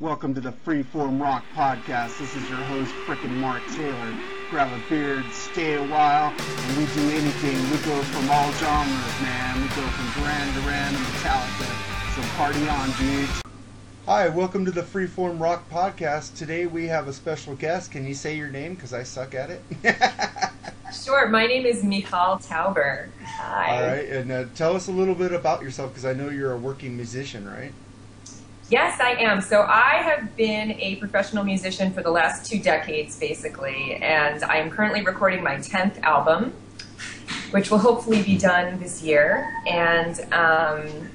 Welcome to the Freeform Rock Podcast. This is your host, frickin' Mark Taylor. Grab a beard, stay a while, and we do anything. We go from all genres, man. We go from Duran Duran to Metallica. So party on, dudes. Hi, welcome to the Freeform Rock Podcast. Today we have a special guest. Can you say your name? Because I suck at it. Sure. My name is Michal Tauber. Hi. All right, and uh, tell us a little bit about yourself because I know you're a working musician, right? Yes, I am. So I have been a professional musician for the last two decades, basically, and I am currently recording my 10th album, which will hopefully be done this year. And um,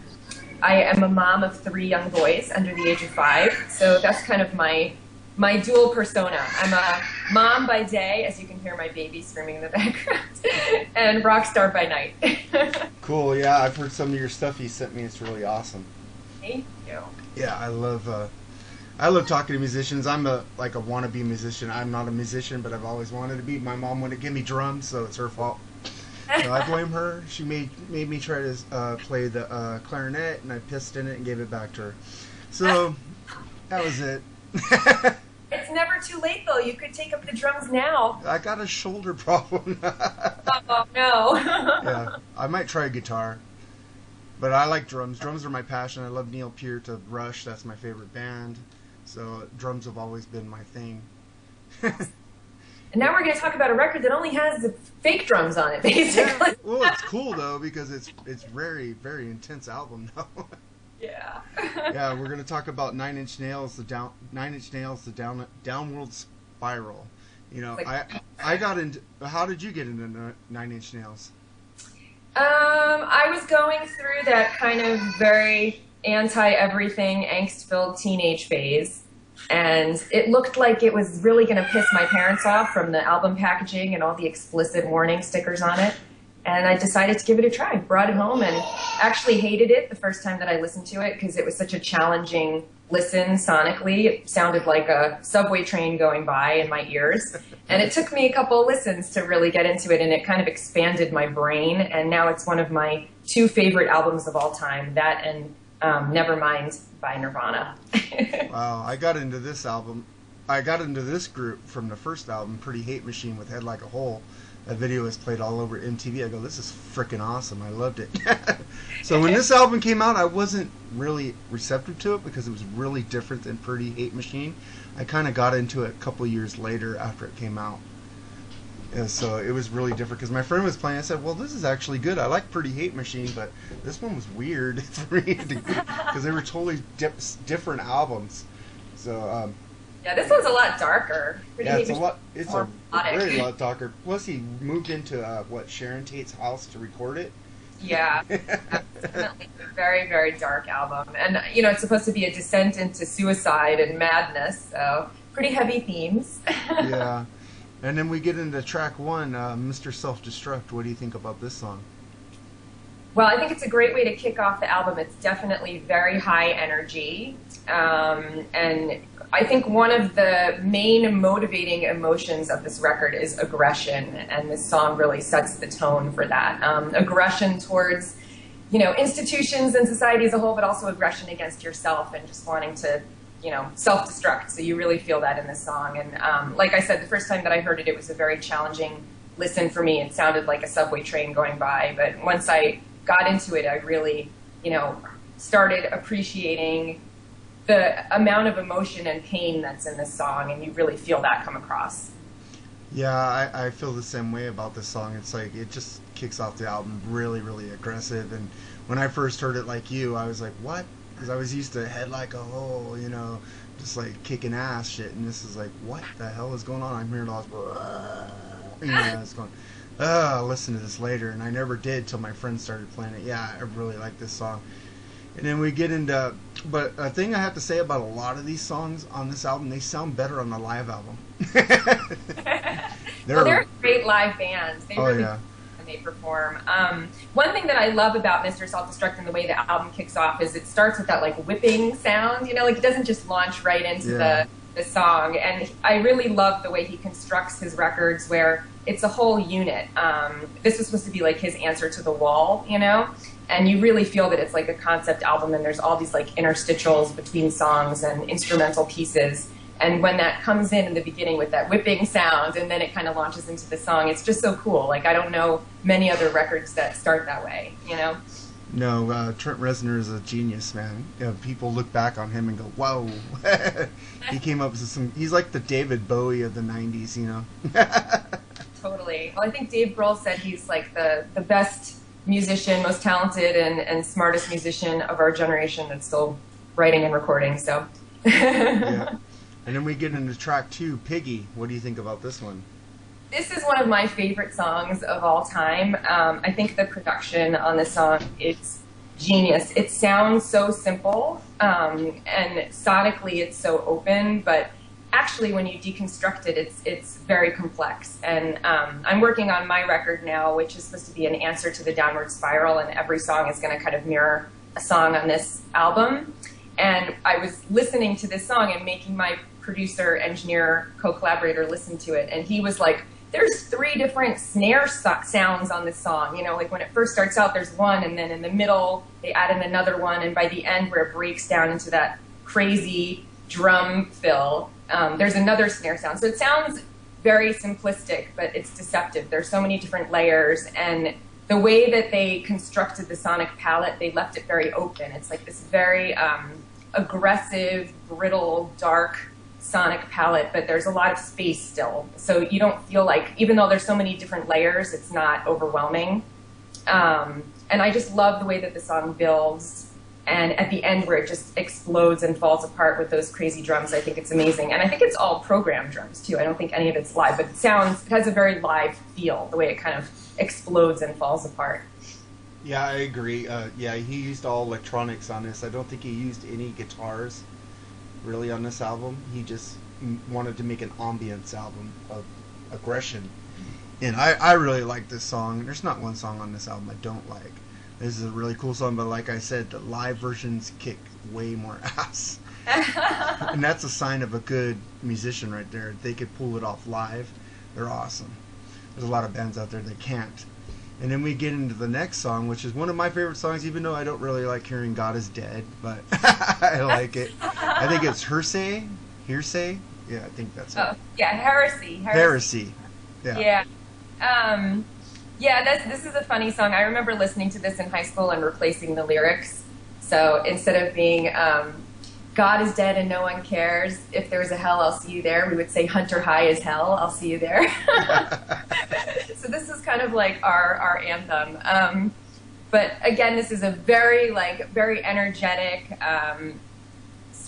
I am a mom of three young boys under the age of five, so that's kind of my my dual persona. I'm a mom by day, as you can hear my baby screaming in the background, and rock star by night. Cool. Yeah, I've heard some of your stuff you sent me. It's really awesome. Thank you. Yeah, I love. Uh, I love talking to musicians. I'm a like a wannabe musician. I'm not a musician, but I've always wanted to be. My mom wouldn't give me drums, so it's her fault. So I blame her. She made made me try to uh, play the uh, clarinet, and I pissed in it and gave it back to her. So that was it. It's never too late, though. You could take up the drums now. I got a shoulder problem. Oh no. yeah, I might try guitar, but I like drums. Drums are my passion. I love Neil Peart of Rush. That's my favorite band. So drums have always been my thing. And now we're going to talk about a record that only has the fake drums on it, basically. well, it's cool though because it's it's very very intense album though. Yeah. yeah, we're gonna talk about Nine Inch Nails, the down Nine Inch Nails, the down downward spiral. You know, Like- I I got into. How did you get into Nine Inch Nails? Um, I was going through that kind of very anti everything, angst filled teenage phase. And it looked like it was really going to piss my parents off from the album packaging and all the explicit warning stickers on it. And I decided to give it a try. Brought it home and actually hated it the first time that I listened to it because it was such a challenging listen sonically. It sounded like a subway train going by in my ears. And it took me a couple of listens to really get into it, and it kind of expanded my brain. And now it's one of my two favorite albums of all time that and um, Nevermind by Nirvana. Wow, I got into this album. I got into this group from the first album, Pretty Hate Machine with Head Like a Hole. That video was played all over MTV. I go, this is freaking awesome. I loved it. so when this album came out, I wasn't really receptive to it because it was really different than Pretty Hate Machine. I kind of got into it a couple years later after it came out. And so it was really different because my friend was playing. I said, "Well, this is actually good. I like Pretty Hate Machine, but this one was weird for me because they were totally dip, different albums." So um, yeah, this one's a lot darker. Pretty yeah, it's a lot. It's a melodic. very lot darker. Plus, he moved into uh, what Sharon Tate's house to record it. Yeah, definitely a very, very dark album. And, you know, it's supposed to be a descent into suicide and madness, so pretty heavy themes. yeah, and then we get into track one, uh, "Mr. Self Destruct." What do you think about this song? Well, I think it's a great way to kick off the album. It's definitely very high energy. Um, and I think one of the main motivating emotions of this record is aggression, and this song really sets the tone for that. Um, aggression towards, you know, institutions and society as a whole, but also aggression against yourself and just wanting to, you know, self-destruct. So you really feel that in this song. And um, like I said, the first time that I heard it, it was a very challenging listen for me. It sounded like a subway train going by, but once I got into it, I really, you know, started appreciating the amount of emotion and pain that's in this song, and you really feel that come across. Yeah, I, I feel the same way about this song. It's like it just kicks off the album really, really aggressive. And when I first heard it, like you, I was like, "What?" Because I was used to head like a hole, you know, just like kicking ass shit. And this is like, "What the hell is going on?" I'm hearing all this, you know, it's going. Oh, I'll listen to this later, and I never did till my friends started playing it. Yeah, I really like this song. And then we get into, but a thing I have to say about a lot of these songs on this album, they sound better on the live album. well, they're great live bands. They Oh, really yeah. when they perform. Um, one thing that I love about Mr. Self Destruct and the way the album kicks off is it starts with that like whipping sound. You know, like it doesn't just launch right into Yeah. the the song. And I really love the way he constructs his records where it's a whole unit. Um, this was supposed to be like his answer to the wall, you know. And you really feel that it's like a concept album and there's all these like interstitials between songs and instrumental pieces. And when that comes in in the beginning with that whipping sound and then it kind of launches into the song it's just so cool. Like i don't know many other records that start that way you know? No uh, trent reznor is a genius man. You know, people look back on him and go whoa. He came up with some he's like the david bowie of the 90s you know? Totally. Well i think dave grohl said he's like the the best musician, most talented and, and smartest musician of our generation that's still writing and recording. So. yeah. And then we get into track two, Piggy. What do you think about this one? This is one of my favorite songs of all time. Um, I think the production on this song it's genius. It sounds so simple, um, and sonically it's so open, but actually when you deconstruct it, it's it's very complex. And um, I'm working on my record now, which is supposed to be an answer to the downward spiral, and every song is going to kind of mirror a song on this album. And I was listening to this song and making my producer, engineer, co-collaborator listen to it, and he was like, "There's three different snare so- sounds on this song. You know, like when it first starts out, there's one, and then in the middle they add in another one, and by the end where it breaks down into that crazy drum fill." Um, there's another snare sound. So it sounds very simplistic, but it's deceptive. There's so many different layers, and the way that they constructed the sonic palette, they left it very open. It's like this very um, aggressive, brittle, dark sonic palette, but there's a lot of space still. So you don't feel like, even though there's so many different layers, it's not overwhelming. Um, and I just love the way that the song builds and at the end where it just explodes and falls apart with those crazy drums i think it's amazing. And i think it's all programmed drums too. I don't think any of it's live but it sounds it has a very live feel the way it kind of explodes and falls apart. Yeah i agree. Uh, yeah he used all electronics on this. I don't think he used any guitars really on this album. He just wanted to make an ambience album of aggression. And i, I really like this song. There's not one song on this album i don't like this is a really cool song, but like I said, the live versions kick way more ass. and that's a sign of a good musician right there. They could pull it off live. They're awesome. There's a lot of bands out there that can't. And then we get into the next song, which is one of my favorite songs, even though I don't really like hearing God is Dead, but I like it. I think it's Hearsay. Hearsay? Yeah, I think that's oh, it. Yeah, Heresy. Heresy. Heresy. Yeah. Yeah. Um, yeah, this this is a funny song. I remember listening to this in high school and replacing the lyrics. So instead of being um, God is dead and no one cares, if there's a hell, I'll see you there, we would say Hunter High is hell, I'll see you there. so this is kind of like our, our anthem. Um, but again, this is a very like very energetic, um,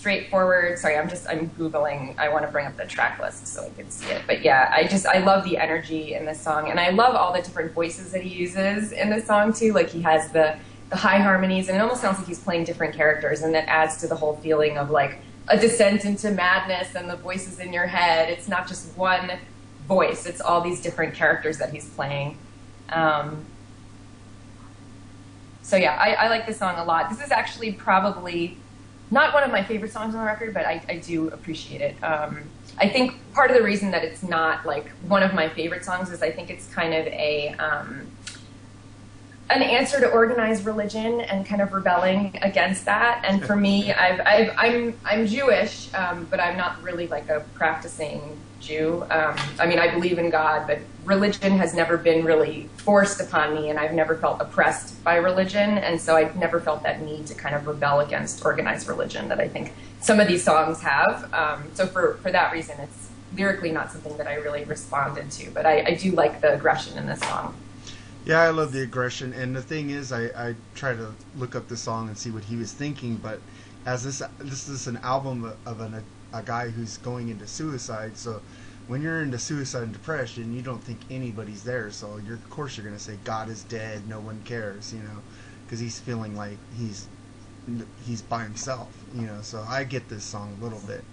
straightforward. Sorry, I'm just I'm googling. I want to bring up the track list so I can see it. But yeah, I just I love the energy in this song, and I love all the different voices that he uses in this song too. Like he has the the high harmonies, and it almost sounds like he's playing different characters, and that adds to the whole feeling of like a descent into madness and the voices in your head. It's not just one voice; it's all these different characters that he's playing. Um, so yeah, I, I like this song a lot. This is actually probably not one of my favorite songs on the record, but I, I do appreciate it. Um, I think part of the reason that it's not like one of my favorite songs is I think it's kind of a um, an answer to organized religion and kind of rebelling against that. And for me, I've, i am I'm, I'm Jewish, um, but I'm not really like a practicing Jew. Um, I mean, I believe in God, but religion has never been really forced upon me, and I've never felt oppressed by religion, and so I've never felt that need to kind of rebel against organized religion that I think some of these songs have. Um, so for for that reason, it's lyrically not something that I really responded to, but I, I do like the aggression in this song. Yeah, I love the aggression, and the thing is, I, I try to look up the song and see what he was thinking, but as this this is an album of an a guy who's going into suicide. So when you're into suicide and depression, you don't think anybody's there. So you're, of course you're going to say God is dead, no one cares, you know, because he's feeling like he's he's by himself, you know. So I get this song a little bit,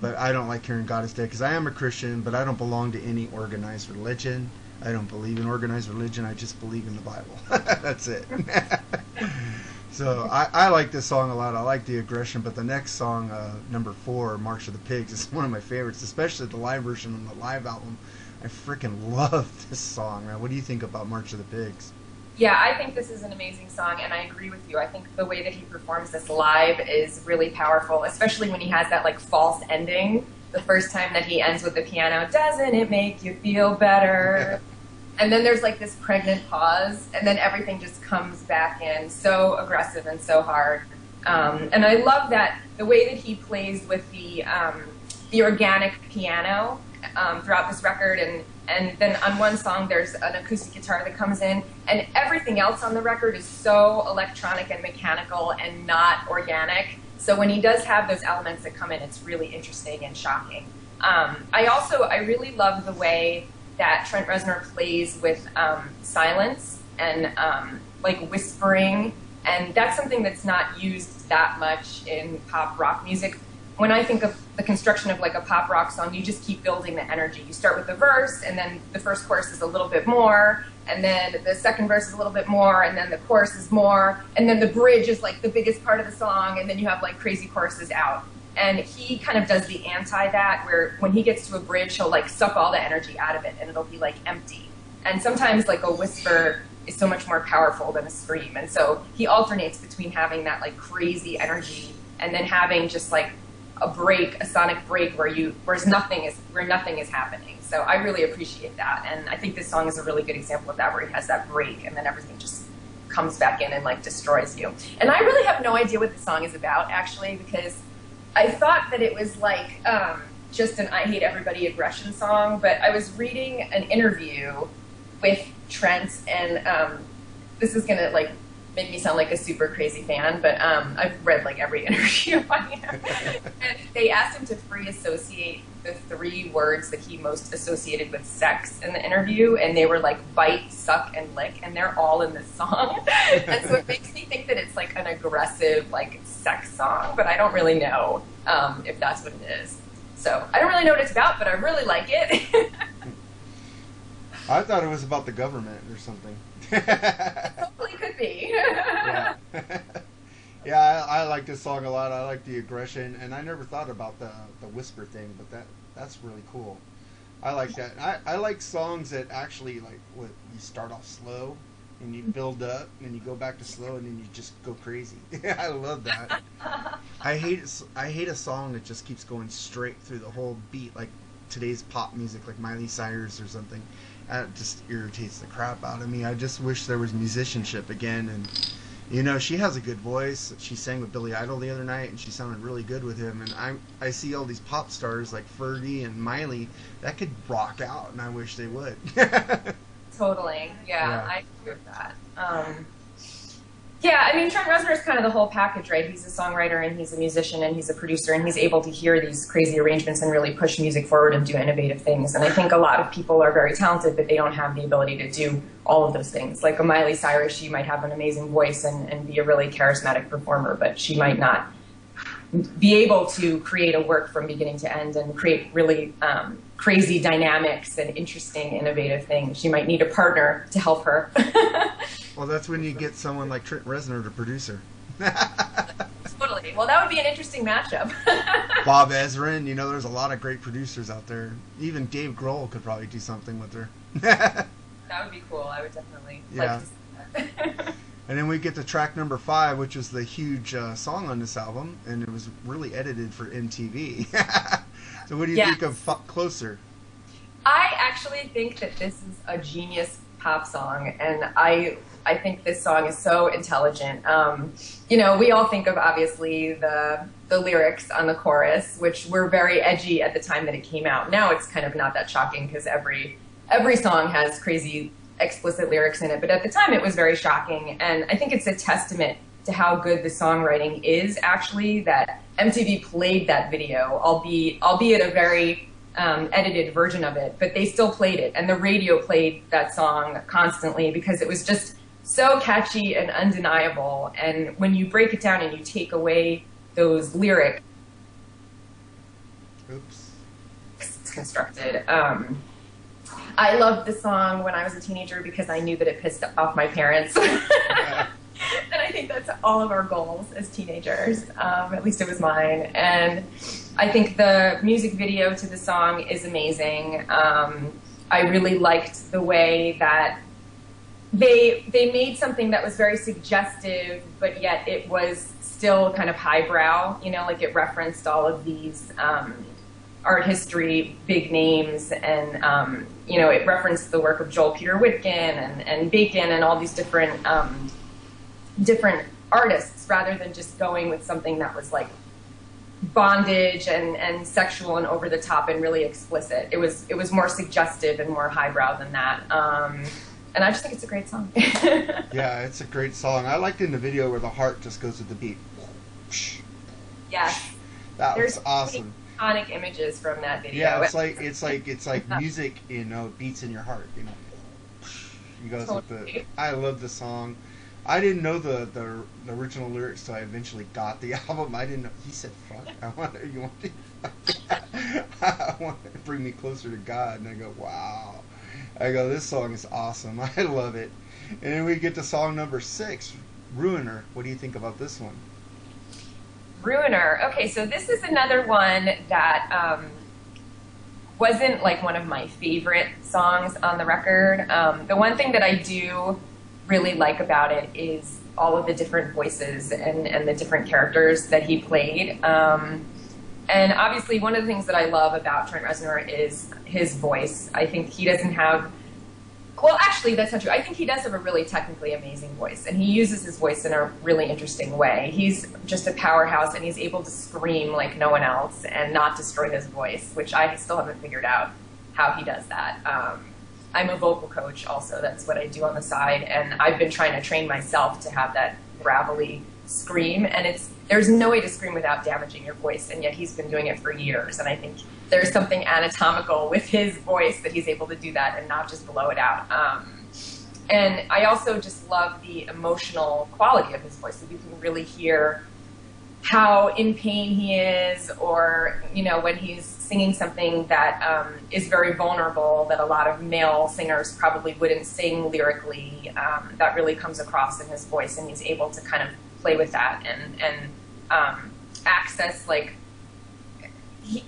but I don't like hearing God is dead because I am a Christian, but I don't belong to any organized religion. I don't believe in organized religion. I just believe in the Bible. That's it. So I, I like this song a lot. I like the aggression, but the next song, uh, number four, "March of the Pigs," is one of my favorites, especially the live version on the live album. I freaking love this song, man. What do you think about March of the Pigs? Yeah, I think this is an amazing song, and I agree with you. I think the way that he performs this live is really powerful, especially when he has that like false ending. The first time that he ends with the piano, doesn't it make you feel better? and then there's like this pregnant pause, and then everything just comes back in so aggressive and so hard. Um, and I love that the way that he plays with the um, the organic piano um, throughout this record, and and then on one song there's an acoustic guitar that comes in, and everything else on the record is so electronic and mechanical and not organic. So when he does have those elements that come in, it's really interesting and shocking. Um, I also I really love the way that Trent Reznor plays with um, silence and um, like whispering, and that's something that's not used that much in pop rock music. When I think of the construction of like a pop rock song, you just keep building the energy. You start with the verse, and then the first chorus is a little bit more, and then the second verse is a little bit more, and then the chorus is more, and then the bridge is like the biggest part of the song, and then you have like crazy choruses out. And he kind of does the anti that, where when he gets to a bridge, he'll like suck all the energy out of it and it'll be like empty. And sometimes like a whisper is so much more powerful than a scream. And so he alternates between having that like crazy energy and then having just like a break, a sonic break where you, whereas nothing is, where nothing is happening. So I really appreciate that. And I think this song is a really good example of that, where he has that break and then everything just comes back in and like destroys you. And I really have no idea what the song is about actually, because I thought that it was like um, just an I Hate Everybody aggression song, but I was reading an interview with Trent, and um, this is gonna like make me sound like a super crazy fan, but um, I've read like every interview on him. and they asked him to free associate the three words that he most associated with sex in the interview, and they were like bite, suck, and lick, and they're all in this song. and so it makes me think that it's like an aggressive like sex song, but I don't really know um, if that's what it is. So I don't really know what it's about, but I really like it. I thought it was about the government or something. Hopefully, could be. yeah. Yeah, I, I, like this song a lot. I like the aggression, and I never thought about the the whisper thing, but that that's really cool. I like that. I, I like songs that actually like what you start off slow and you build up and you go back to slow and then you just go crazy. I love that. I hate I hate a song that just keeps going straight through the whole beat like today's pop music like Miley Cyrus or something. That just irritates the crap out of me. I just wish there was musicianship again and you know, she has a good voice. She sang with Billy Idol the other night, and she sounded really good with him. And I I see all these pop stars like Fergie and Miley that could rock out, and I wish they would. totally, yeah, yeah, I agree with that. Um, yeah, I mean, Trent Reznor is kind of the whole package, right? He's a songwriter and he's a musician and he's a producer and he's able to hear these crazy arrangements and really push music forward and do innovative things. And I think a lot of people are very talented, but they don't have the ability to do all of those things. Like a Miley Cyrus, she might have an amazing voice and, and be a really charismatic performer, but she might not be able to create a work from beginning to end and create really um, crazy dynamics and interesting, innovative things. She might need a partner to help her. well, that's when you get someone like Trent Reznor to produce her. totally. Well, that would be an interesting matchup. Bob Ezrin, you know, there's a lot of great producers out there. Even Dave Grohl could probably do something with her. that would be cool. I would definitely yeah. like to see that. And then we get to track number five, which is the huge uh, song on this album, and it was really edited for MTV. so, what do you yes. think of F- Closer? I actually think that this is a genius pop song, and I I think this song is so intelligent. Um, you know, we all think of obviously the the lyrics on the chorus, which were very edgy at the time that it came out. Now it's kind of not that shocking because every every song has crazy explicit lyrics in it, but at the time it was very shocking. And I think it's a testament to how good the songwriting is actually that MTV played that video, albeit, albeit a very um, edited version of it, but they still played it. And the radio played that song constantly because it was just so catchy and undeniable. And when you break it down and you take away those lyrics, Oops. It's constructed. Um, I loved the song when I was a teenager because I knew that it pissed off my parents. and I think that's all of our goals as teenagers. Um, at least it was mine. And I think the music video to the song is amazing. Um, I really liked the way that they they made something that was very suggestive, but yet it was still kind of highbrow. You know, like it referenced all of these um, art history big names, and um, you know, it referenced the work of Joel Peter Witkin and, and Bacon and all these different um, different artists, rather than just going with something that was like bondage and, and sexual and over the top and really explicit. It was it was more suggestive and more highbrow than that. And I just think it's a great song. yeah, it's a great song. I liked in the video where the heart just goes with the beat. Yes. That There's was awesome. Iconic images from that video. Yeah, it's like it's like it's like music, you know, beats in your heart. You know, he goes totally. with the. I love the song. I didn't know the, the, the original lyrics so I eventually got the album. I didn't know. He said, "Fuck, I want you want to, I want to bring me closer to God." And I go, "Wow." I go, "This song is awesome. I love it." And then we get to song number six, "Ruiner." What do you think about this one? Ruiner. Okay, so this is another one that um, wasn't like one of my favorite songs on the record. Um, the one thing that I do really like about it is all of the different voices and, and the different characters that he played. Um, and obviously, one of the things that I love about Trent Reznor is his voice. I think he doesn't have, well, actually, that's not true. I think he does have a really technically amazing voice, and he uses his voice in a really interesting way. He's just a powerhouse, and he's able to scream like no one else and not destroy his voice, which I still haven't figured out how he does that. Um, I'm a vocal coach also. That's what I do on the side. And I've been trying to train myself to have that gravelly scream. And it's there's no way to scream without damaging your voice. And yet he's been doing it for years. And I think there's something anatomical with his voice that he's able to do that and not just blow it out. Um, and I also just love the emotional quality of his voice. So you can really hear how in pain he is, or you know when he's singing something that um, is very vulnerable that a lot of male singers probably wouldn't sing lyrically. Um, that really comes across in his voice, and he's able to kind of play with that and and um, access like he.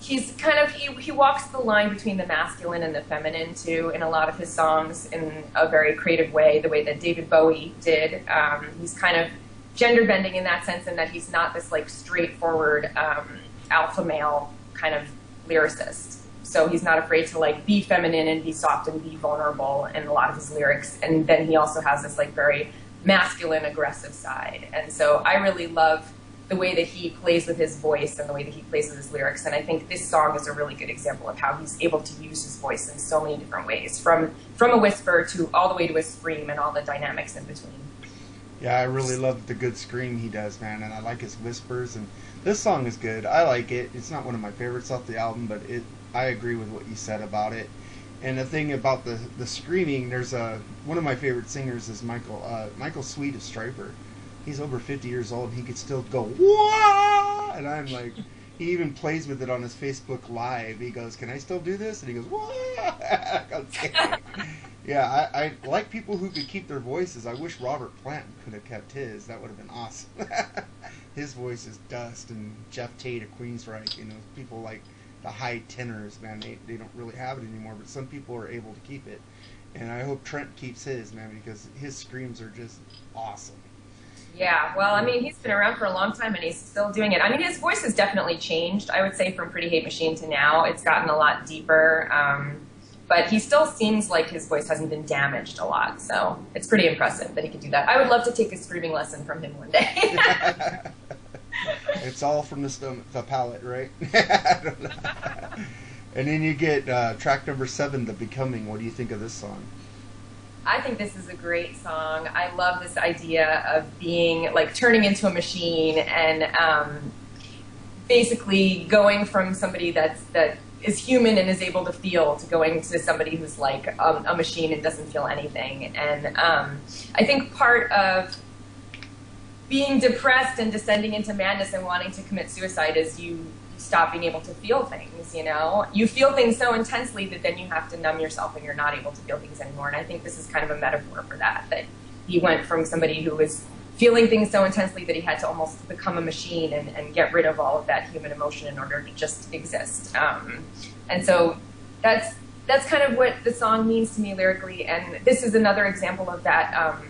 He's kind of he, he walks the line between the masculine and the feminine too in a lot of his songs in a very creative way, the way that David Bowie did. Um, he's kind of gender bending in that sense, in that he's not this like straightforward um, alpha male kind of lyricist. So he's not afraid to like be feminine and be soft and be vulnerable in a lot of his lyrics. And then he also has this like very masculine, aggressive side. And so I really love the way that he plays with his voice and the way that he plays with his lyrics. And I think this song is a really good example of how he's able to use his voice in so many different ways, from from a whisper to all the way to a scream and all the dynamics in between. Yeah, I really love the good scream he does, man, and I like his whispers. And this song is good. I like it. It's not one of my favorites off the album, but it. I agree with what you said about it. And the thing about the the screaming, there's a one of my favorite singers is Michael uh, Michael Sweet of Stryper. He's over 50 years old, and he could still go Wah! and I'm like. He even plays with it on his Facebook Live. He goes, "Can I still do this?" And he goes, "Wah!" Yeah, I, I like people who could keep their voices. I wish Robert Plant could have kept his. That would have been awesome. his voice is dust, and Geoff Tate of Queensryche. You know, people like the high tenors, man. They they don't really have it anymore, but some people are able to keep it. And I hope Trent keeps his, man, because his screams are just awesome. Yeah, well, I mean, he's been around for a long time and he's still doing it. I mean, his voice has definitely changed, I would say, from Pretty Hate Machine to now. It's gotten a lot deeper. Um, but he still seems like his voice hasn't been damaged a lot. So it's pretty impressive that he could do that. I would love to take a screaming lesson from him one day. it's all from the stomach, the palate, right? and then you get uh, track number seven, "The Becoming." What do you think of this song? I think this is a great song. I love this idea of being like turning into a machine and um, basically going from somebody that's that is human and is able to feel to going to somebody who's like um, a machine and doesn't feel anything. And um, I think part of being depressed and descending into madness and wanting to commit suicide is you stop being able to feel things, you know? You feel things so intensely that then you have to numb yourself and you're not able to feel things anymore. And I think this is kind of a metaphor for that, that he went from somebody who was feeling things so intensely that he had to almost become a machine and, and get rid of all of that human emotion in order to just exist. Um, and so that's that's kind of what the song means to me lyrically, and this is another example of that um,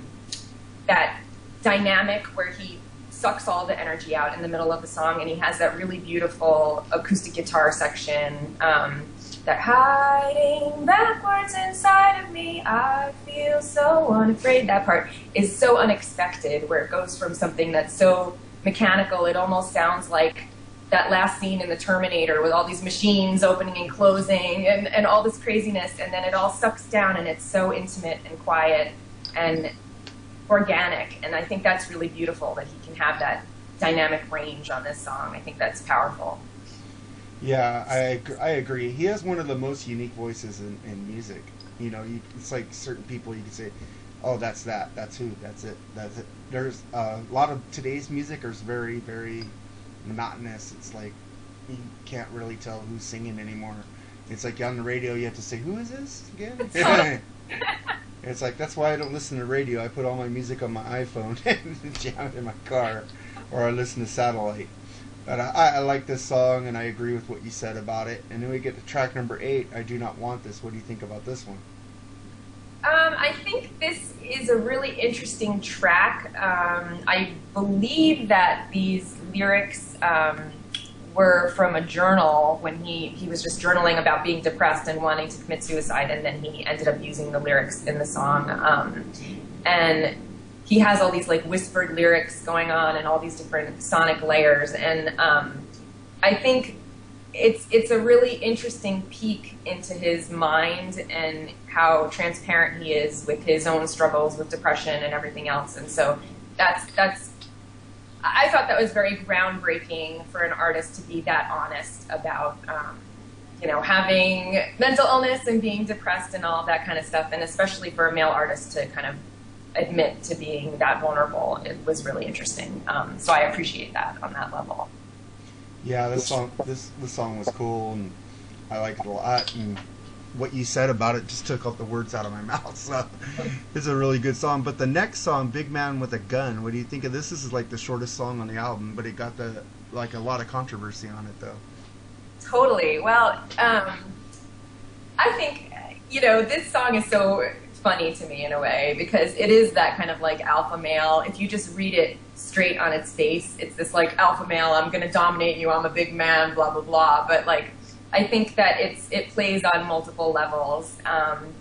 that dynamic where he sucks all the energy out in the middle of the song, and he has that really beautiful acoustic guitar section. Um, that hiding backwards inside of me, I feel so unafraid. That part is so unexpected, where it goes from something that's so mechanical, it almost sounds like that last scene in the Terminator with all these machines opening and closing and, and all this craziness, and then it all sucks down and it's so intimate and quiet and organic. And I think that's really beautiful that he can have that dynamic range on this song. I think that's powerful. Yeah, I I agree. He has one of the most unique voices in, in music. You know, you, it's like certain people you can say, "Oh, that's that. That's who. That's it. That's it." There's uh, a lot of today's music is very very monotonous. It's like you can't really tell who's singing anymore. It's like on the radio, you have to say, "Who is this again?" it's like that's why I don't listen to radio. I put all my music on my iPhone and jam it in my car, or I listen to satellite. But I, I like this song, and I agree with what you said about it. And then we get to track number eight. I do not want this. What do you think about this one? Um, I think this is a really interesting track. Um, I believe that these lyrics um, were from a journal when he, he was just journaling about being depressed and wanting to commit suicide, and then he ended up using the lyrics in the song. Um, and he has all these like whispered lyrics going on and all these different sonic layers, and um, I think it's it's a really interesting peek into his mind and how transparent he is with his own struggles with depression and everything else. And so that's that's I thought that was very groundbreaking for an artist to be that honest about um, you know having mental illness and being depressed and all that kind of stuff, and especially for a male artist to kind of admit to being that vulnerable. It was really interesting. Um, so I appreciate that on that level. Yeah, this song this this song was cool and I like it a lot and what you said about it just took all the words out of my mouth. So it's a really good song. But the next song, Big Man with a Gun, what do you think of this? This is like the shortest song on the album, but it got the like a lot of controversy on it though. Totally. Well, um, I think you know this song is so funny to me in a way because it is that kind of like alpha male. If you just read it straight on its face, it's this like alpha male. I'm going to dominate you. I'm a big man. Blah blah blah. But like I think that it's it plays on multiple levels. Um,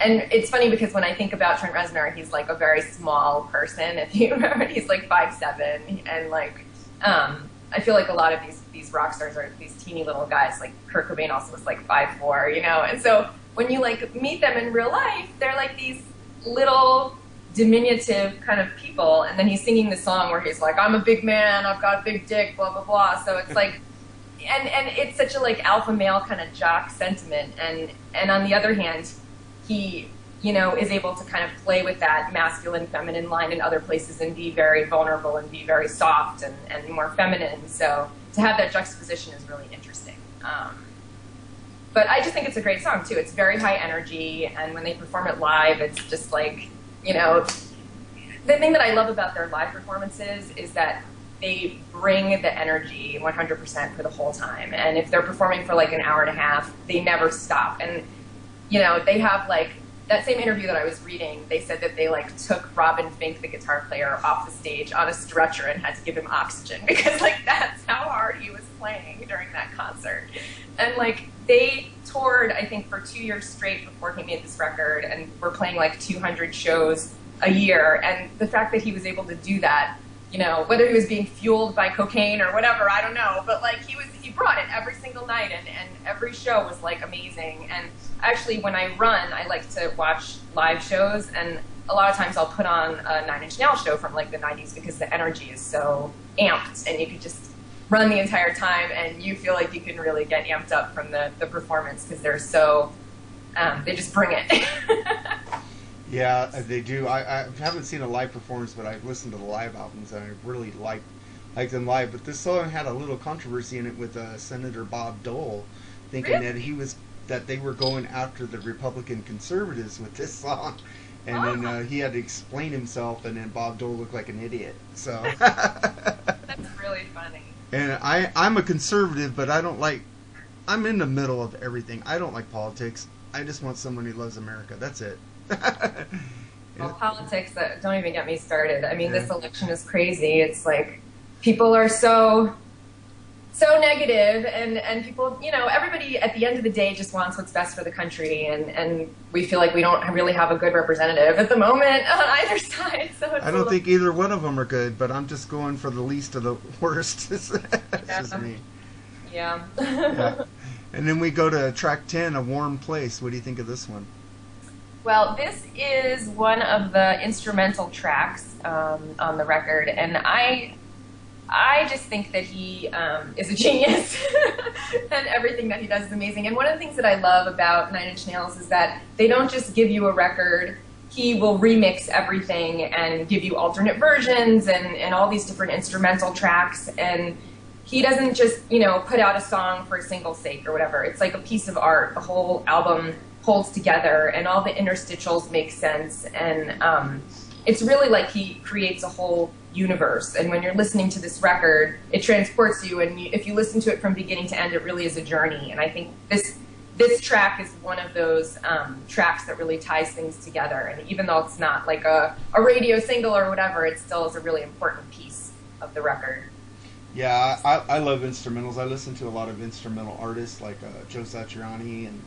and it's funny because when I think about Trent Reznor, he's like a very small person. If you remember, he's like five seven, and like um, I feel like a lot of these these rock stars are these teeny little guys. Like Kurt Cobain also was like five four, you know. And so when you like meet them in real life, they're like these little diminutive kind of people. And then he's singing the song where he's like, "I'm a big man, I've got a big dick," blah blah blah. So it's like and and it's such a like alpha male kind of jock sentiment and and on the other hand he you know is able to kind of play with that masculine feminine line in other places and be very vulnerable and be very soft and, and more feminine. So to have that juxtaposition is really interesting. Um, but i just think it's a great song too. It's very high energy and when they perform it live it's just like you know the thing that i love about their live performances is that they bring the energy 100% for the whole time. And if they're performing for like an hour and a half, they never stop. And, you know, they have like that same interview that I was reading, they said that they like took Robin Finck, the guitar player, off the stage on a stretcher and had to give him oxygen because like that's how hard he was playing during that concert. And like they toured, I think, for two years straight before he made this record and were playing like 200 shows a year. And the fact that he was able to do that you know, whether he was being fueled by cocaine or whatever, I don't know. But like he was, he brought it every single night, and and every show was like amazing. And actually, when I run, I like to watch live shows, and a lot of times I'll put on a Nine Inch Nails show from like the '90s because the energy is so amped, and you could just run the entire time, and you feel like you can really get amped up from the the performance because they're so, um, they just bring it. Yeah, they do. I, I haven't seen a live performance, but I've listened to the live albums and I really like like them live. But this song had a little controversy in it with uh, Senator Bob Dole, thinking really? that he was that they were going after the Republican conservatives with this song, and oh. then uh, he had to explain himself, and then Bob Dole looked like an idiot. So that's really funny. And I I'm a conservative, but I don't like. I'm in the middle of everything. I don't like politics. I just want someone who loves America. That's it. Well, politics uh, don't even get me started. I mean, Yeah. this election is crazy. It's like people are so so negative and and people you know everybody at the end of the day just wants what's best for the country and and we feel like we don't really have a good representative at the moment on either side so it's I don't think either one of them are good, but I'm just going for the least of the worst. Just Yeah. me. yeah, Yeah. And then we go to track 10, A Warm Place. What do you think of this one? Well, this is one of the instrumental tracks um, on the record, and I, I just think that he um, is a genius, and everything that he does is amazing. And one of the things that I love about Nine Inch Nails is that they don't just give you a record. He will remix everything and give you alternate versions and, and all these different instrumental tracks. And he doesn't just, you know, put out a song for a single sake or whatever. It's like a piece of art. The whole album holds together and all the interstitials make sense. And um, it's really like he creates a whole universe. And when you're listening to this record, it transports you. And you, if you listen to it from beginning to end, it really is a journey. And I think this this track is one of those um, tracks that really ties things together. And even though it's not like a, a radio single or whatever, it still is a really important piece of the record. Yeah, I, I love instrumentals. I listen to a lot of instrumental artists like uh, Joe Satriani and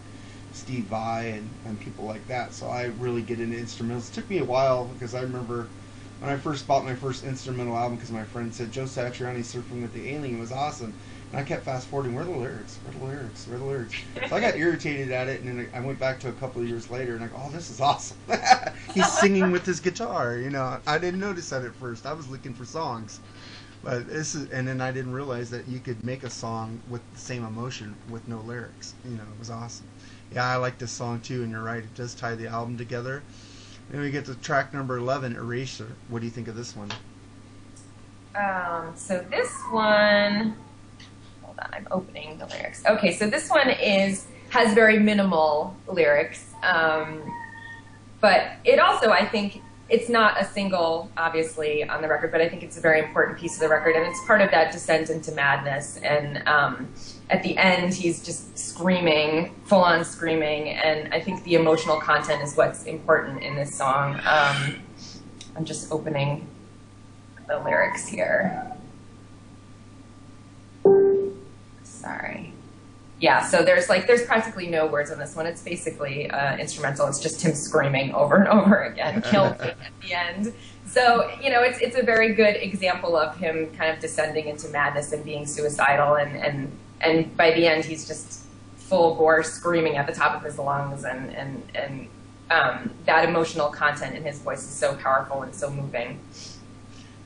Steve Vai and, and people like that. So I really get into instrumentals. It took me a while because I remember when I first bought my first instrumental album because my friend said Joe Satriani surfing with the alien was awesome. And I kept fast forwarding, where are the lyrics? Where are the lyrics? Where are the lyrics? So I got irritated at it, and then I went back to a couple of years later, and I go, oh, this is awesome. He's singing with his guitar, you know. I didn't notice that at first. I was looking for songs. But this is, and then I didn't realize that you could make a song with the same emotion with no lyrics. You know, it was awesome. Yeah, I like this song too, and you're right, it does tie the album together. Then we get to track number 11, Erasure. What do you think of this one? Um, so this one, hold on, I'm opening the lyrics. Okay, so this one is has very minimal lyrics, um, but it also, I think, it's not a single, obviously, on the record, but I think it's a very important piece of the record, and it's part of that descent into madness. And um, at the end, he's just screaming, full on screaming, and I think the emotional content is what's important in this song. Um, I'm just opening the lyrics here. Sorry. Yeah, so there's like there's practically no words on this one. It's basically uh, instrumental. It's just him screaming over and over again, kill me at the end. So you know, it's it's a very good example of him kind of descending into madness and being suicidal, and and and by the end he's just full bore screaming at the top of his lungs, and and and um, that emotional content in his voice is so powerful and so moving.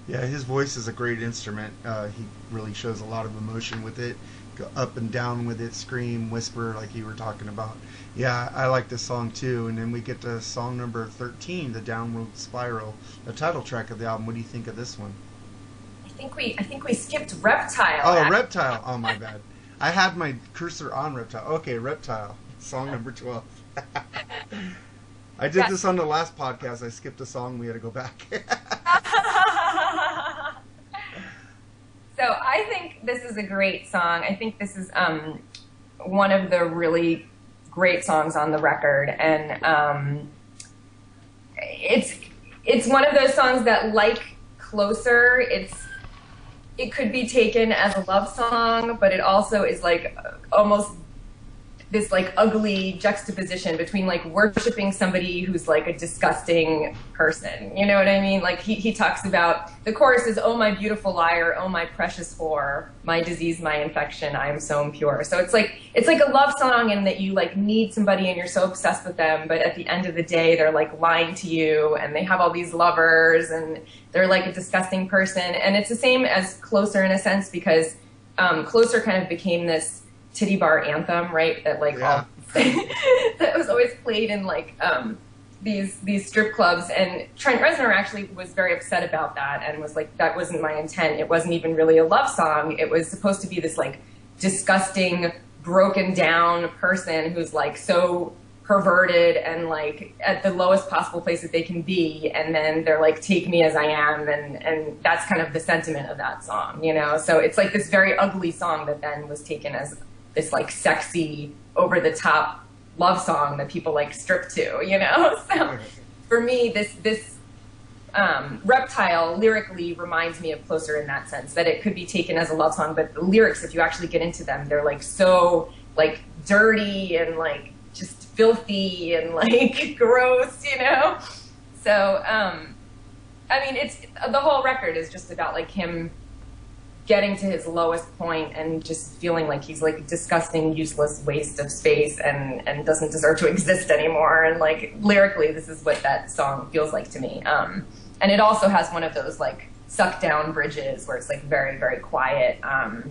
Yeah, his voice is a great instrument. Uh, he really shows a lot of emotion with it. Go up and down with it, scream, whisper, like you were talking about. Yeah, I like this song too. And then we get to song number 13, The Downward Spiral, the title track of the album. What do you think of this one? I think we I think we skipped Reptile. Oh, actually. Reptile. Oh, my bad. I had my cursor on Reptile. Okay, Reptile. Song number 12. I did Yeah. this on the last podcast. I skipped a song. We had to go back. so I think this is a great song. I think this is um, one of the really great songs on the record, and um, it's it's one of those songs that, like Closer, it's it could be taken as a love song, but it also is like almost this like ugly juxtaposition between like worshiping somebody who's like a disgusting person. You know what I mean? Like he, he talks about the chorus is, Oh my beautiful liar, oh my precious whore, my disease, my infection, I am so impure. So it's like it's like a love song in that you like need somebody and you're so obsessed with them, but at the end of the day they're like lying to you and they have all these lovers and they're like a disgusting person. And it's the same as Closer in a sense because um, Closer kind of became this titty bar anthem, right? That like Yeah. all, that was always played in like um, these these strip clubs. And Trent Reznor actually was very upset about that and was like, that wasn't my intent. It wasn't even really a love song. It was supposed to be this like disgusting, broken down person who's like so perverted and like at the lowest possible place that they can be and then they're like take me as i am and and that's kind of the sentiment of that song you know so it's like this very ugly song that then was taken as this like sexy over the top love song that people like strip to, you know. So for me, this this um, Reptile lyrically reminds me of Closer in that sense that it could be taken as a love song, but the lyrics, if you actually get into them, they're like so like dirty and like just filthy and like gross, you know. So um, I mean, it's the whole record is just about like him getting to his lowest point and just feeling like he's like disgusting, useless waste of space and, and doesn't deserve to exist anymore. And like lyrically, this is what that song feels like to me. Um, and it also has one of those like suck down bridges where it's like very, very quiet. Um,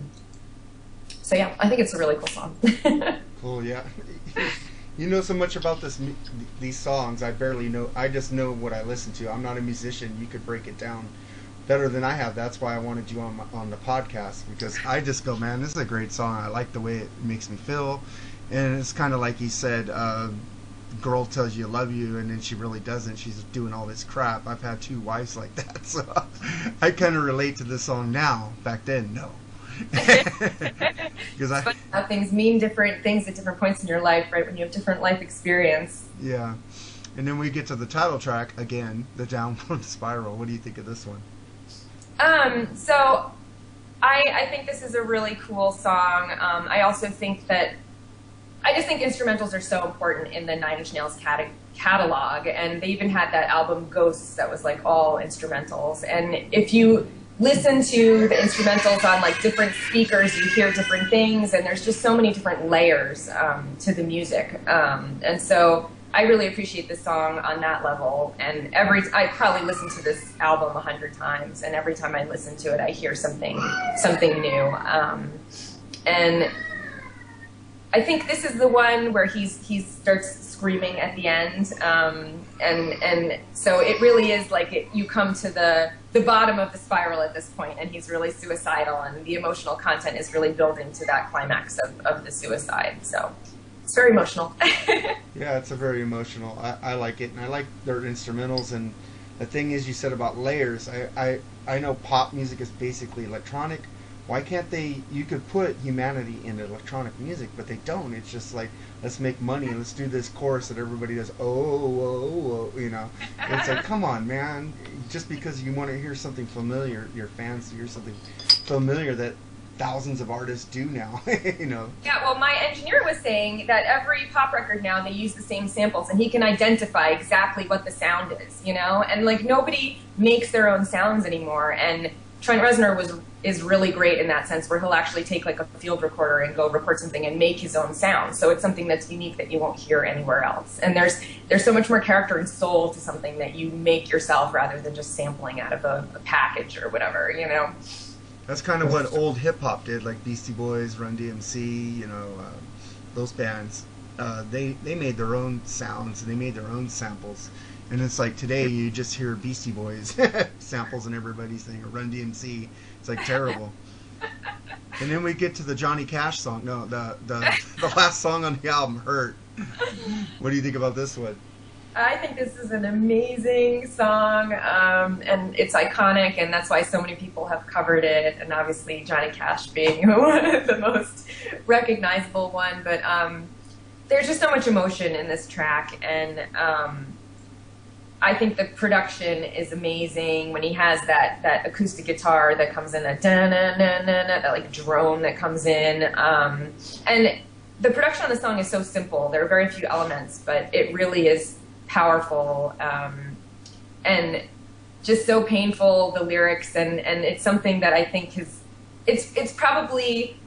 so yeah, I think it's a really cool song. cool, yeah. you know so much about this these songs. I barely know. I just know what I listen to. I'm not a musician. You could break it down better than I have. That's why I wanted you on my, on the podcast because I just go, man, this is a great song. I like the way it makes me feel, and it's kind of like he said, uh, girl tells you I love you and then she really doesn't. She's doing all this crap. I've had two wives like that, so I kind of relate to this song now. Back then, no. Because I how things mean different things at different points in your life, right? When you have different life experience. Yeah, and then we get to the title track again, the downward spiral. What do you think of this one? Um, so I, I think this is a really cool song. Um, I also think that I just think instrumentals are so important in the Nine Inch Nails cat- catalog, and they even had that album Ghosts that was like all instrumentals. And if you listen to the instrumentals on like different speakers, you hear different things, and there's just so many different layers um, to the music. Um, and so I really appreciate this song on that level. And every I probably listen to this album a hundred times, and every time I listen to it, I hear something something new. Um, and I think this is the one where he's he starts screaming at the end, um, and and so it really is like it, you come to the the bottom of the spiral at this point, and he's really suicidal, and the emotional content is really built into that climax of, of the suicide. So it's very emotional. yeah, it's a very emotional. I, I like it, and I like their instrumentals. And the thing is, you said about layers. I, I I know pop music is basically electronic. Why can't they? You could put humanity in electronic music, but they don't. It's just like let's make money and let's do this chorus that everybody does. Oh, oh, oh you know. it's like, come on, man. Just because you want to hear something familiar, your fans hear something familiar that thousands of artists do now, you know. Yeah, well, my engineer was saying that every pop record now they use the same samples, and he can identify exactly what the sound is, you know. And like nobody makes their own sounds anymore. And Trent Reznor was is really great in that sense, where he'll actually take like a field recorder and go record something and make his own sound. So it's something that's unique that you won't hear anywhere else. And there's there's so much more character and soul to something that you make yourself rather than just sampling out of a, a package or whatever, you know. That's kind of what old hip hop did, like Beastie Boys, Run DMC, you know, uh, those bands. Uh, they they made their own sounds and they made their own samples. And it's like today you just hear Beastie Boys samples and everybody's saying or Run DMC. It's like terrible. and then we get to the Johnny Cash song. No, the the the last song on the album, Hurt. What do you think about this one? I think this is an amazing song, um, and it's iconic, and that's why so many people have covered it. And obviously, Johnny Cash being one of the most recognizable one. But um, there's just so much emotion in this track, and um, I think the production is amazing. When he has that that acoustic guitar that comes in, that da na na na that like drone that comes in, um, and the production on the song is so simple. There are very few elements, but it really is powerful um, and just so painful the lyrics and and it's something that I think is it's it's probably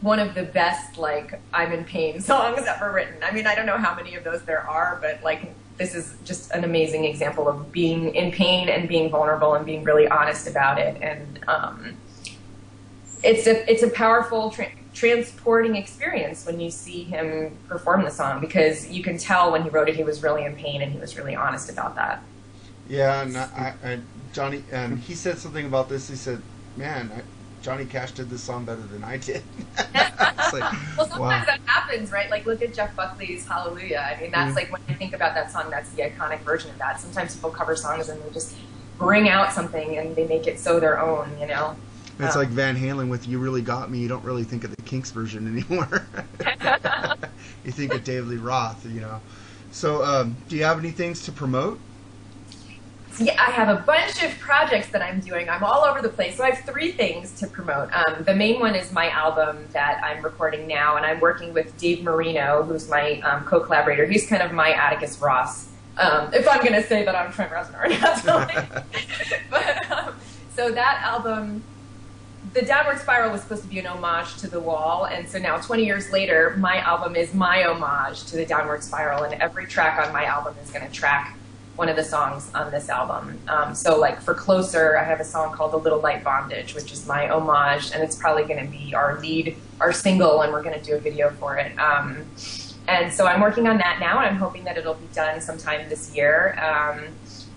one of the best like I'm in pain songs ever written. I mean, I don't know how many of those there are, but like this is just an amazing example of being in pain and being vulnerable and being really honest about it. And um, it's a it's a powerful tra- transporting experience when you see him perform the song because you can tell when he wrote it he was really in pain and he was really honest about that. Yeah, and I, I, Johnny, and he said something about this. He said, "Man, I, Johnny Cash did this song better than I did." like, well, sometimes wow. that happens, right? Like, look at Jeff Buckley's Hallelujah. I mean, that's mm-hmm. like when I think about that song, that's the iconic version of that. Sometimes people cover songs and they just bring out something and they make it so their own, you know. It's like Van Halen with "You Really Got Me." You don't really think of the Kinks version anymore. you think of David Lee Roth, you know. So, um, do you have any things to promote? Yeah, I have a bunch of projects that I'm doing. I'm all over the place. So I have three things to promote. Um, the main one is my album that I'm recording now, and I'm working with Dave Marino, who's my um, co-collaborator. He's kind of my Atticus Ross. Um, if I'm going to say that I'm Trent Reznor, but um, so that album, the Downward Spiral was supposed to be an homage to The Wall, and so now 20 years later, my album is my homage to the Downward Spiral, and every track on my album is going to track one of the songs on this album. Um, so, like for Closer, I have a song called The Little Light Bondage, which is my homage, and it's probably going to be our lead, our single, and we're going to do a video for it. Um, and so I'm working on that now, and I'm hoping that it'll be done sometime this year. Um,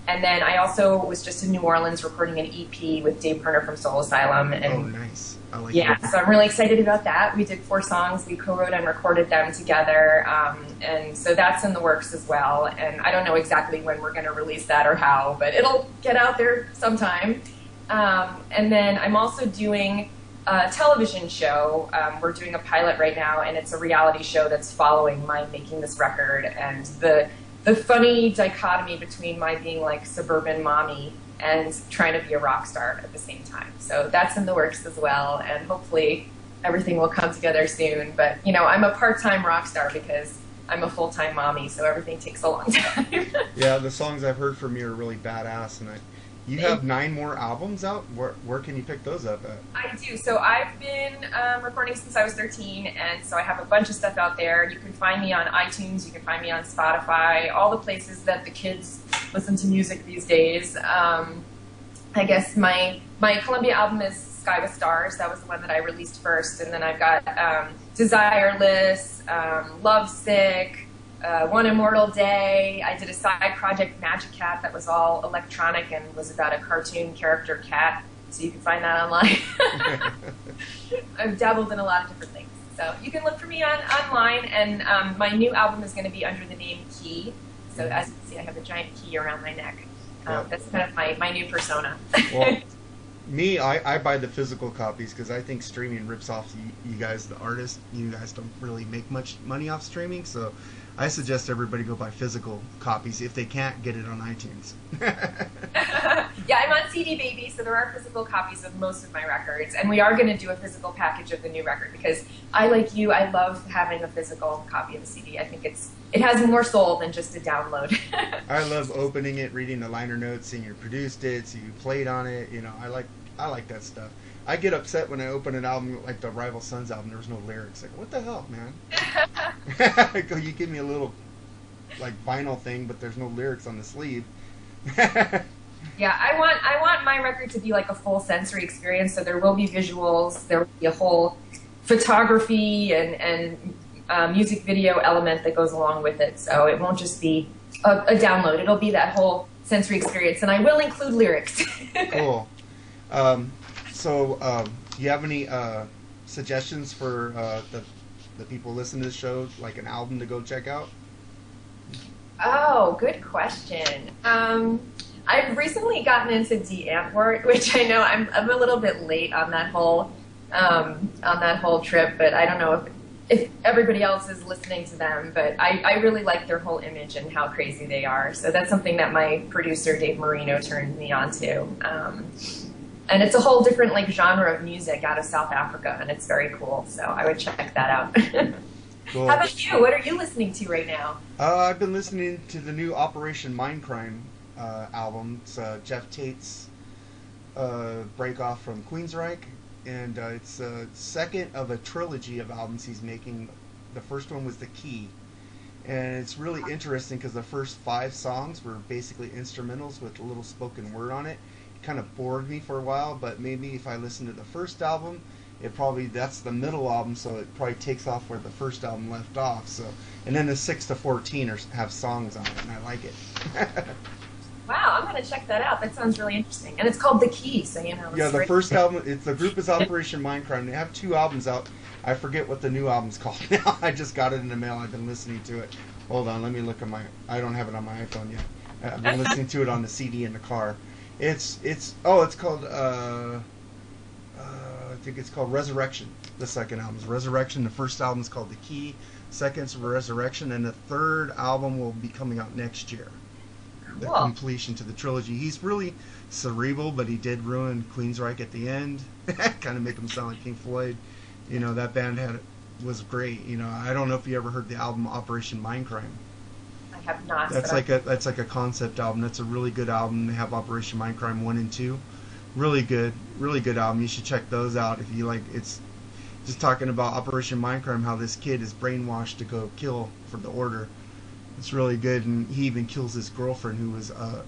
and then I also was just in New Orleans recording an EP with Dave Pirner from Soul Asylum. And oh, nice. I like yeah, that. so I'm really excited about that. We did four songs. We co-wrote and recorded them together, um, and so that's in the works as well. And I don't know exactly when we're going to release that or how, but it'll get out there sometime. Um, and then I'm also doing a television show. Um, we're doing a pilot right now, and it's a reality show that's following my making this record and the the funny dichotomy between my being like suburban mommy and trying to be a rock star at the same time. So that's in the works as well, and hopefully everything will come together soon. But you know, I'm a part-time rock star because I'm a full-time mommy, so everything takes a long time. yeah, the songs I've heard from you are really badass, and I, you have nine more albums out. Where where can you pick those up at? I do. So I've been um, recording since I was 13, and so I have a bunch of stuff out there. You can find me on iTunes. You can find me on Spotify. All the places that the kids listen to music these days. Um, I guess my my Columbia album is Sky with Stars. That was the one that I released first, and then I've got um, Desireless, um, Lovesick, uh, One Immortal Day. I did a side project, Magic Cat, that was all electronic and was about a cartoon character cat. So you can find that online. I've dabbled in a lot of different things. So you can look for me on online, and um, my new album is going to be under the name Key. So as you can see, I have a giant key around my neck. Um, Yeah. That's kind of my, my new persona. Well, me, I, I buy the physical copies because I think streaming rips off you, you guys, the artists. You guys don't really make much money off streaming, so I suggest everybody go buy physical copies if they can't get it on iTunes. yeah, I'm on CD Baby, so there are physical copies of most of my records, and we are going to do a physical package of the new record because I, like you, I love having a physical copy of a CD. I think it's it has more soul than just a download. I love opening it, reading the liner notes, seeing you produced it, so you played on it. You know, I like I like that stuff. I get upset when I open an album like the Rival Sons album. There was no lyrics. Like, what the hell, man? Go, you give me a little like vinyl thing, but there's no lyrics on the sleeve. yeah, I want I want my record to be like a full sensory experience. So there will be visuals, there will be a whole photography and and uh, music video element that goes along with it. So it won't just be a, a download. It'll be that whole sensory experience, and I will include lyrics. cool. Um, so, um, do you have any uh, suggestions for uh, the the people listening to the show, like an album to go check out? Oh, good question. Um, I've recently gotten into Die Antwoord, which I know I'm, I'm a little bit late on that whole um, on that whole trip, but I don't know if if everybody else is listening to them. But I, I really like their whole image and how crazy they are. So that's something that my producer Dave Marino turned me on to. Um, and it's a whole different like genre of music out of South Africa, and it's very cool. So I would check that out. Cool. How about you? What are you listening to right now? Uh, I've been listening to the new Operation Mindcrime uh, album. It's uh, Geoff Tate's uh, break off from Queensryche, and uh, it's a second of a trilogy of albums he's making. The first one was The Key, and it's really interesting because the first five songs were basically instrumentals with a little spoken word on it. Kind of bored me for a while, but maybe if I listen to the first album, it probably that's the middle album, so it probably takes off where the first album left off. So, and then the six to fourteen are, have songs on it, and I like it. Wow, I'm gonna check that out. That sounds really interesting. And it's called The Key, so you know. yeah, the great. first album. It's the group is Operation Mindcrime. They have two albums out. I forget what the new album's called now. I just got it in the mail. I've been listening to it. Hold on, let me look at my. I don't have it on my iPhone yet. I've been listening to it on the CD in the car. It's it's oh it's called uh, uh think it's called Resurrection. The second album is Resurrection. The first album is called The Key. Second's Resurrection, and the third album will be coming out next year. The Cool. completion to the trilogy. He's really cerebral, but he did ruin Queensryche at the end. kind of make him sound like Pink Floyd. You know that band had was great. You know I don't know if you ever heard the album Operation Mindcrime. I have not. That's like a that's like a concept album. That's a really good album. They have Operation Mindcrime one and two, really good, really good album. You should check those out if you like. It's just talking about Operation Mindcrime, how this kid is brainwashed to go kill for the order. It's really good, and he even kills his girlfriend, who was a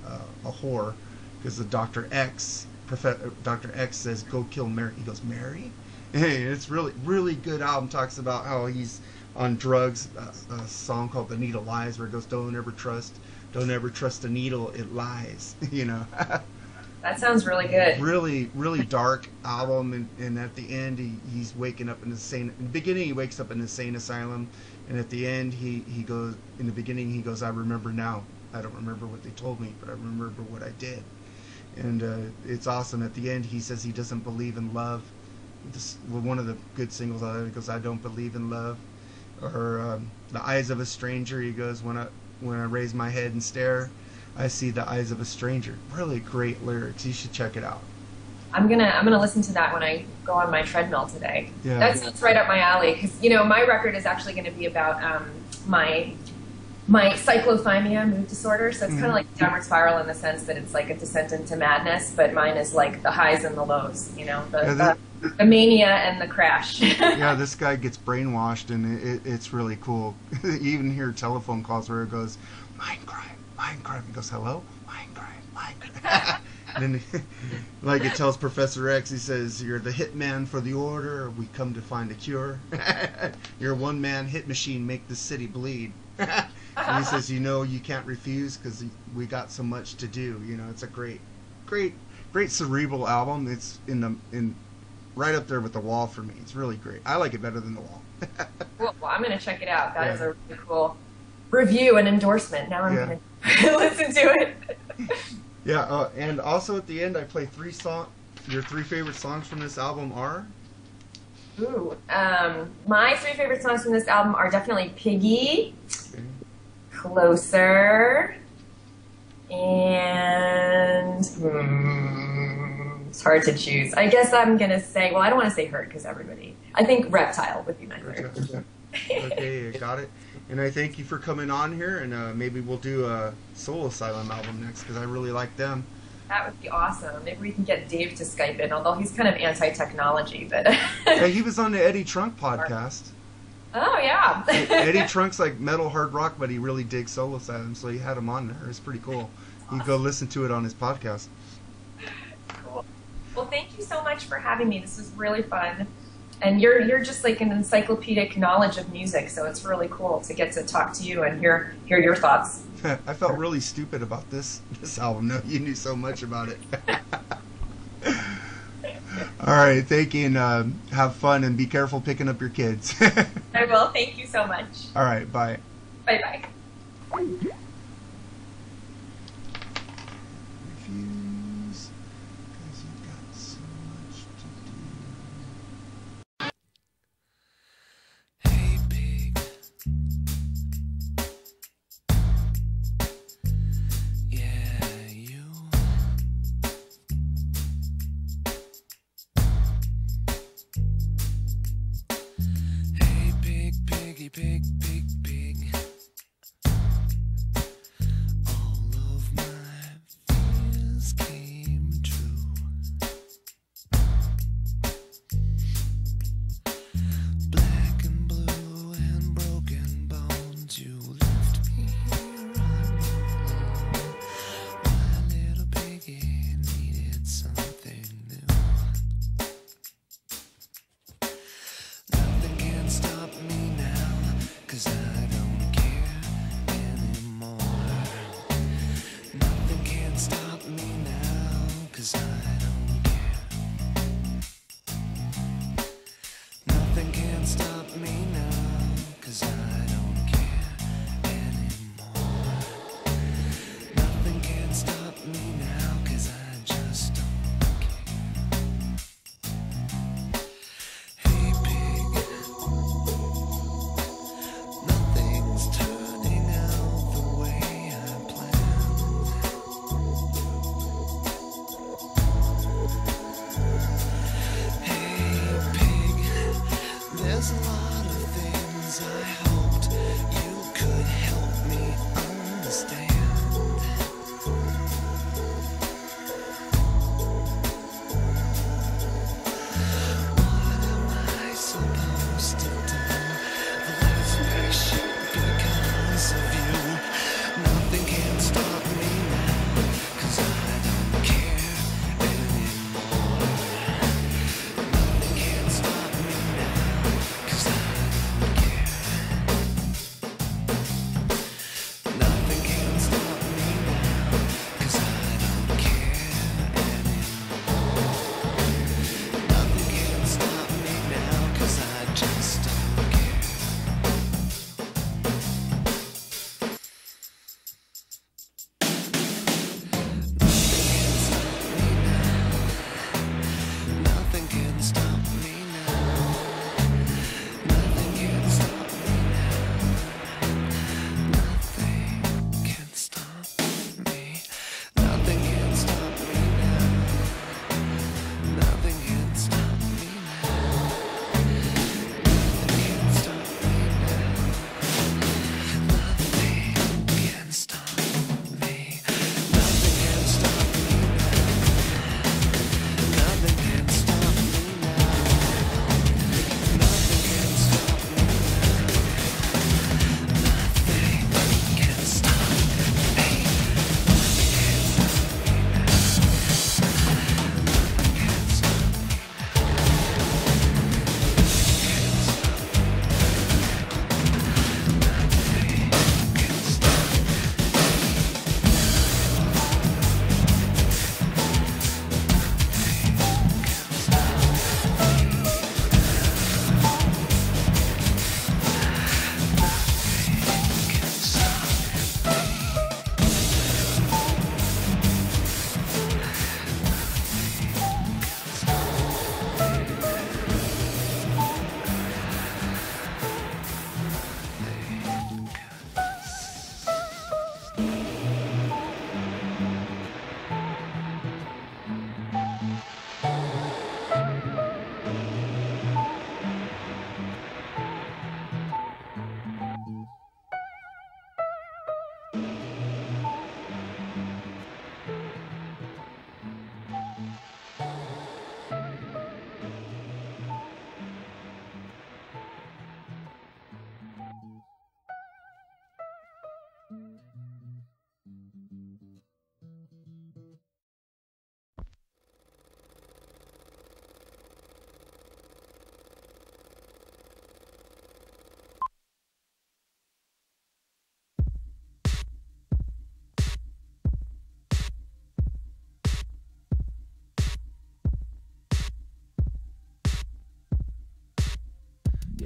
a, a whore, because the Doctor X, Profe- Doctor X says, "Go kill Mary." He goes, "Mary." Hey, it's really really good album. Talks about how he's on drugs. A, a song called "The Needle Lies," where it goes, "Don't ever trust, don't ever trust a needle. It lies." you know. that sounds really good. really really dark album and, and at the end he, he's waking up in the sane in the beginning he wakes up in the insane asylum and at the end he, he goes in the beginning he goes i remember now i don't remember what they told me but i remember what i did and uh, it's awesome at the end he says he doesn't believe in love this well, one of the good singles out there he goes i don't believe in love or um, the eyes of a stranger he goes when i when i raise my head and stare I see the eyes of a stranger. Really great lyrics. You should check it out. I'm gonna I'm gonna listen to that when I go on my treadmill today. Yeah. That sounds right up my alley because you know my record is actually going to be about um, my my cyclothymia mood disorder. So it's kind Mhm. of like downward spiral in the sense that it's like a descent into madness, but mine is like the highs and the lows. You know, the Yeah, that- the, the mania and the crash. yeah, this guy gets brainwashed, and it, it, it's really cool. you even hear telephone calls where it goes, "Mind crime, mind crime." He goes, "Hello, mind crime, mind crime." and then, like it tells Professor X, he says, "You're the hitman for the order. We come to find a cure. You're a one-man hit machine. Make the city bleed." and he says, "You know, you can't refuse because we got so much to do." You know, it's a great, great, great cerebral album. It's in the in right up there with the wall for me. It's really great. I like it better than the wall. Well, well, I'm going to check it out. That is Yeah. a really cool review and endorsement. Now I'm Yeah. going to listen to it. yeah, uh, and also at the end, I play three song. Your three favorite songs from this album are? Ooh, um, my three favorite songs from this album are definitely Piggy, Closer, and hmm, it's hard to choose. I guess I'm gonna say. Well, I don't want to say Hurt because everybody. I think Reptile would be my third. okay, I got it. And I thank you for coming on here, and uh, maybe we'll do a Soul Asylum album next because I really like them. That would be awesome. Maybe we can get Dave to Skype in, although he's kind of anti-technology. But Hey, he was on the Eddie Trunk podcast. oh yeah, Eddie Trunk's like metal hard rock, but he really digs Soul Asylum, so he had him on there. It's pretty cool. You go listen to it on his podcast. Well, thank you so much for having me. This was really fun. And you're you're just like an encyclopedic knowledge of music, so it's really cool to get to talk to you and hear hear your thoughts. I felt really stupid about this this album. No, you knew so much about it. All right, thank you, and uh, have fun, and be careful picking up your kids. I will. Thank you so much. All right, bye. Bye bye.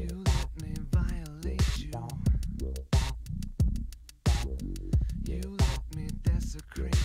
do. You let me desecrate.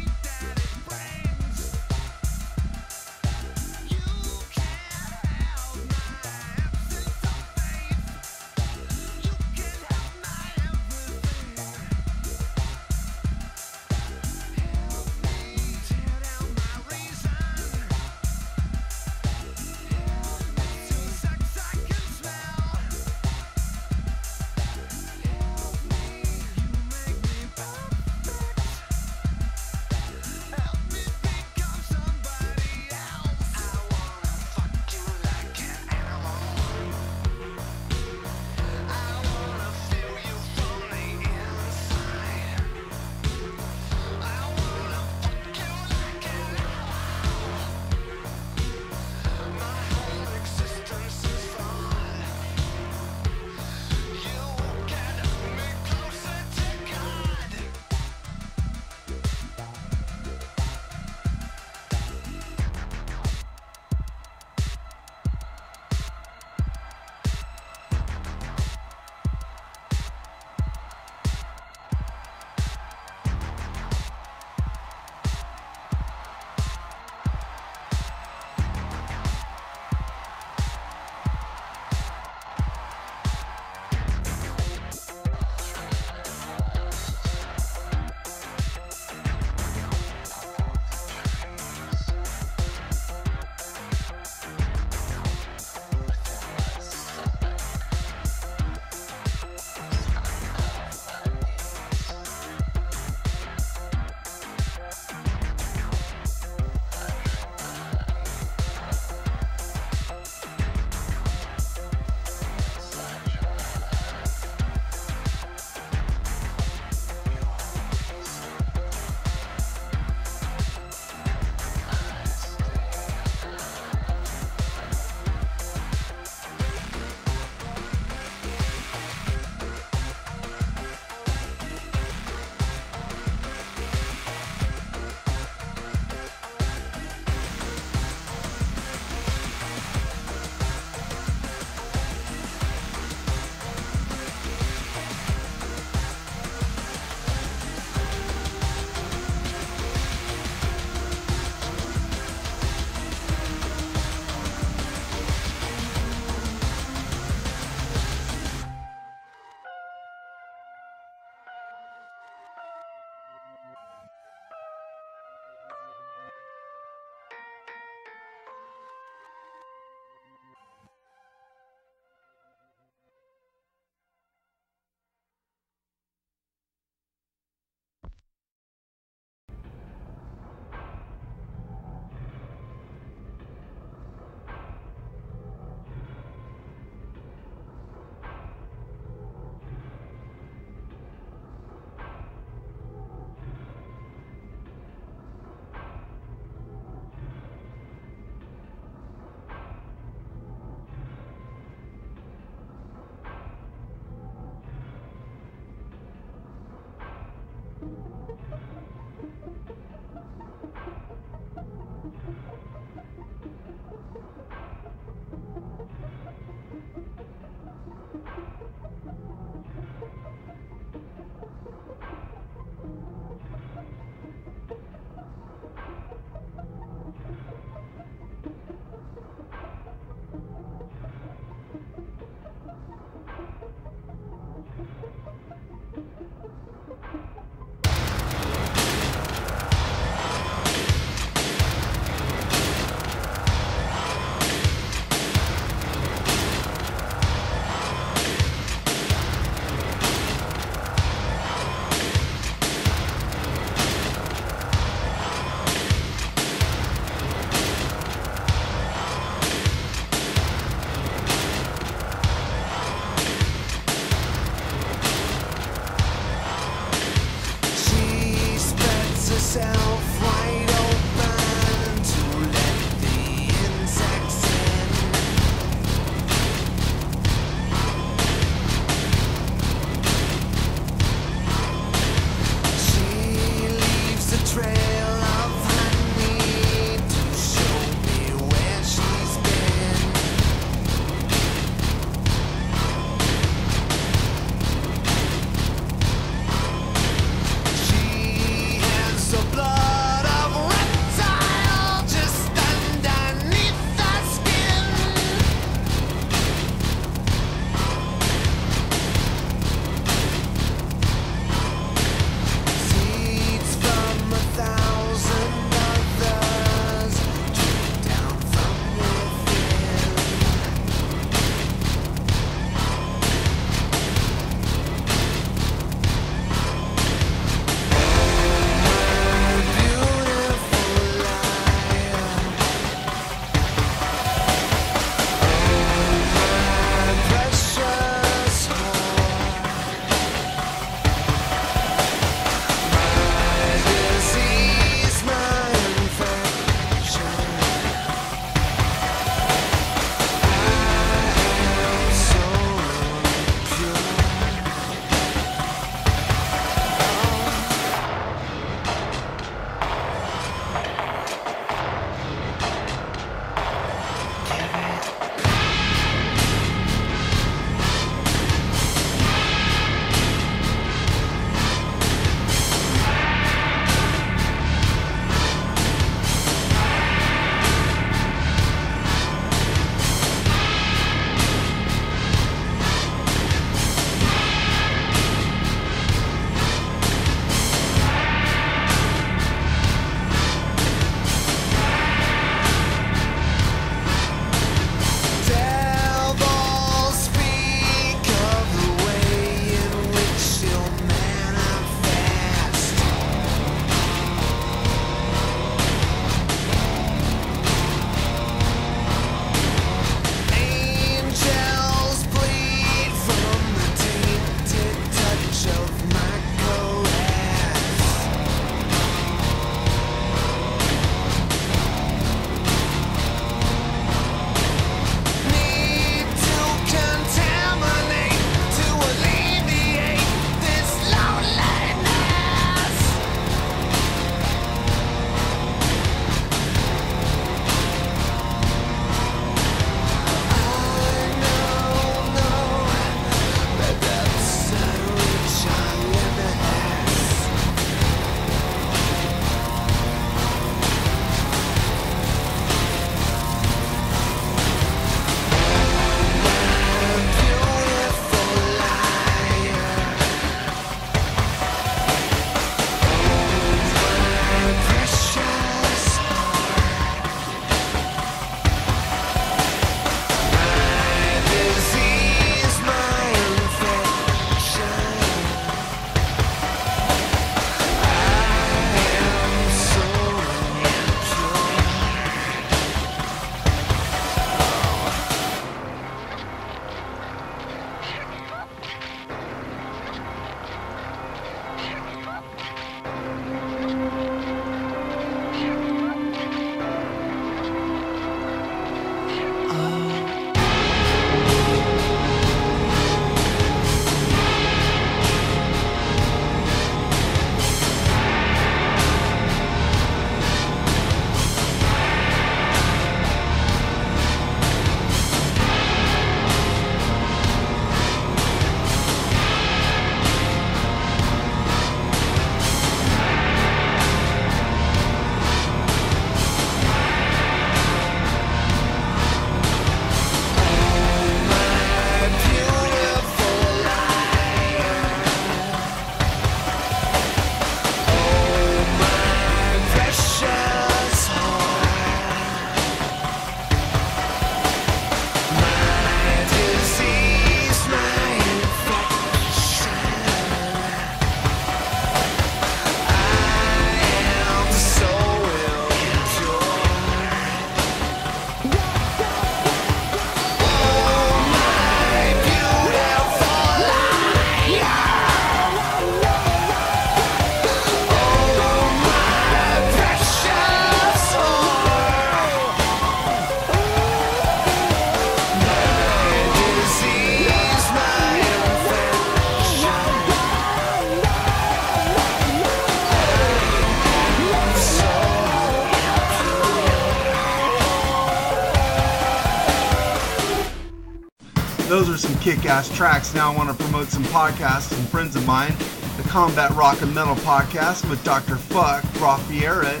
Those kick-ass tracks. Now I want to promote some podcasts and friends of mine. The Combat Rock and Metal podcast with Dr. Fuck, Roth Vieira,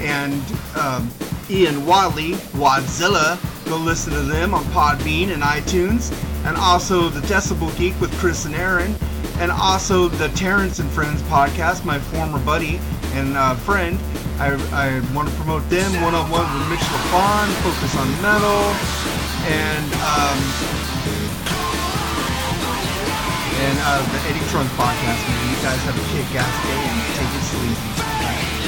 and um, Ian Wadley, Wadzilla. Go listen to them on Podbean and iTunes. And also the Decibel Geek with Chris and Aaron. And also the Terrence and Friends podcast, my former buddy and uh, friend. I, I want to promote them one on one with Mitch LaFon, focus on metal. And um, uh, the Eddie Trunk podcast, man. You guys have a kick-ass day and take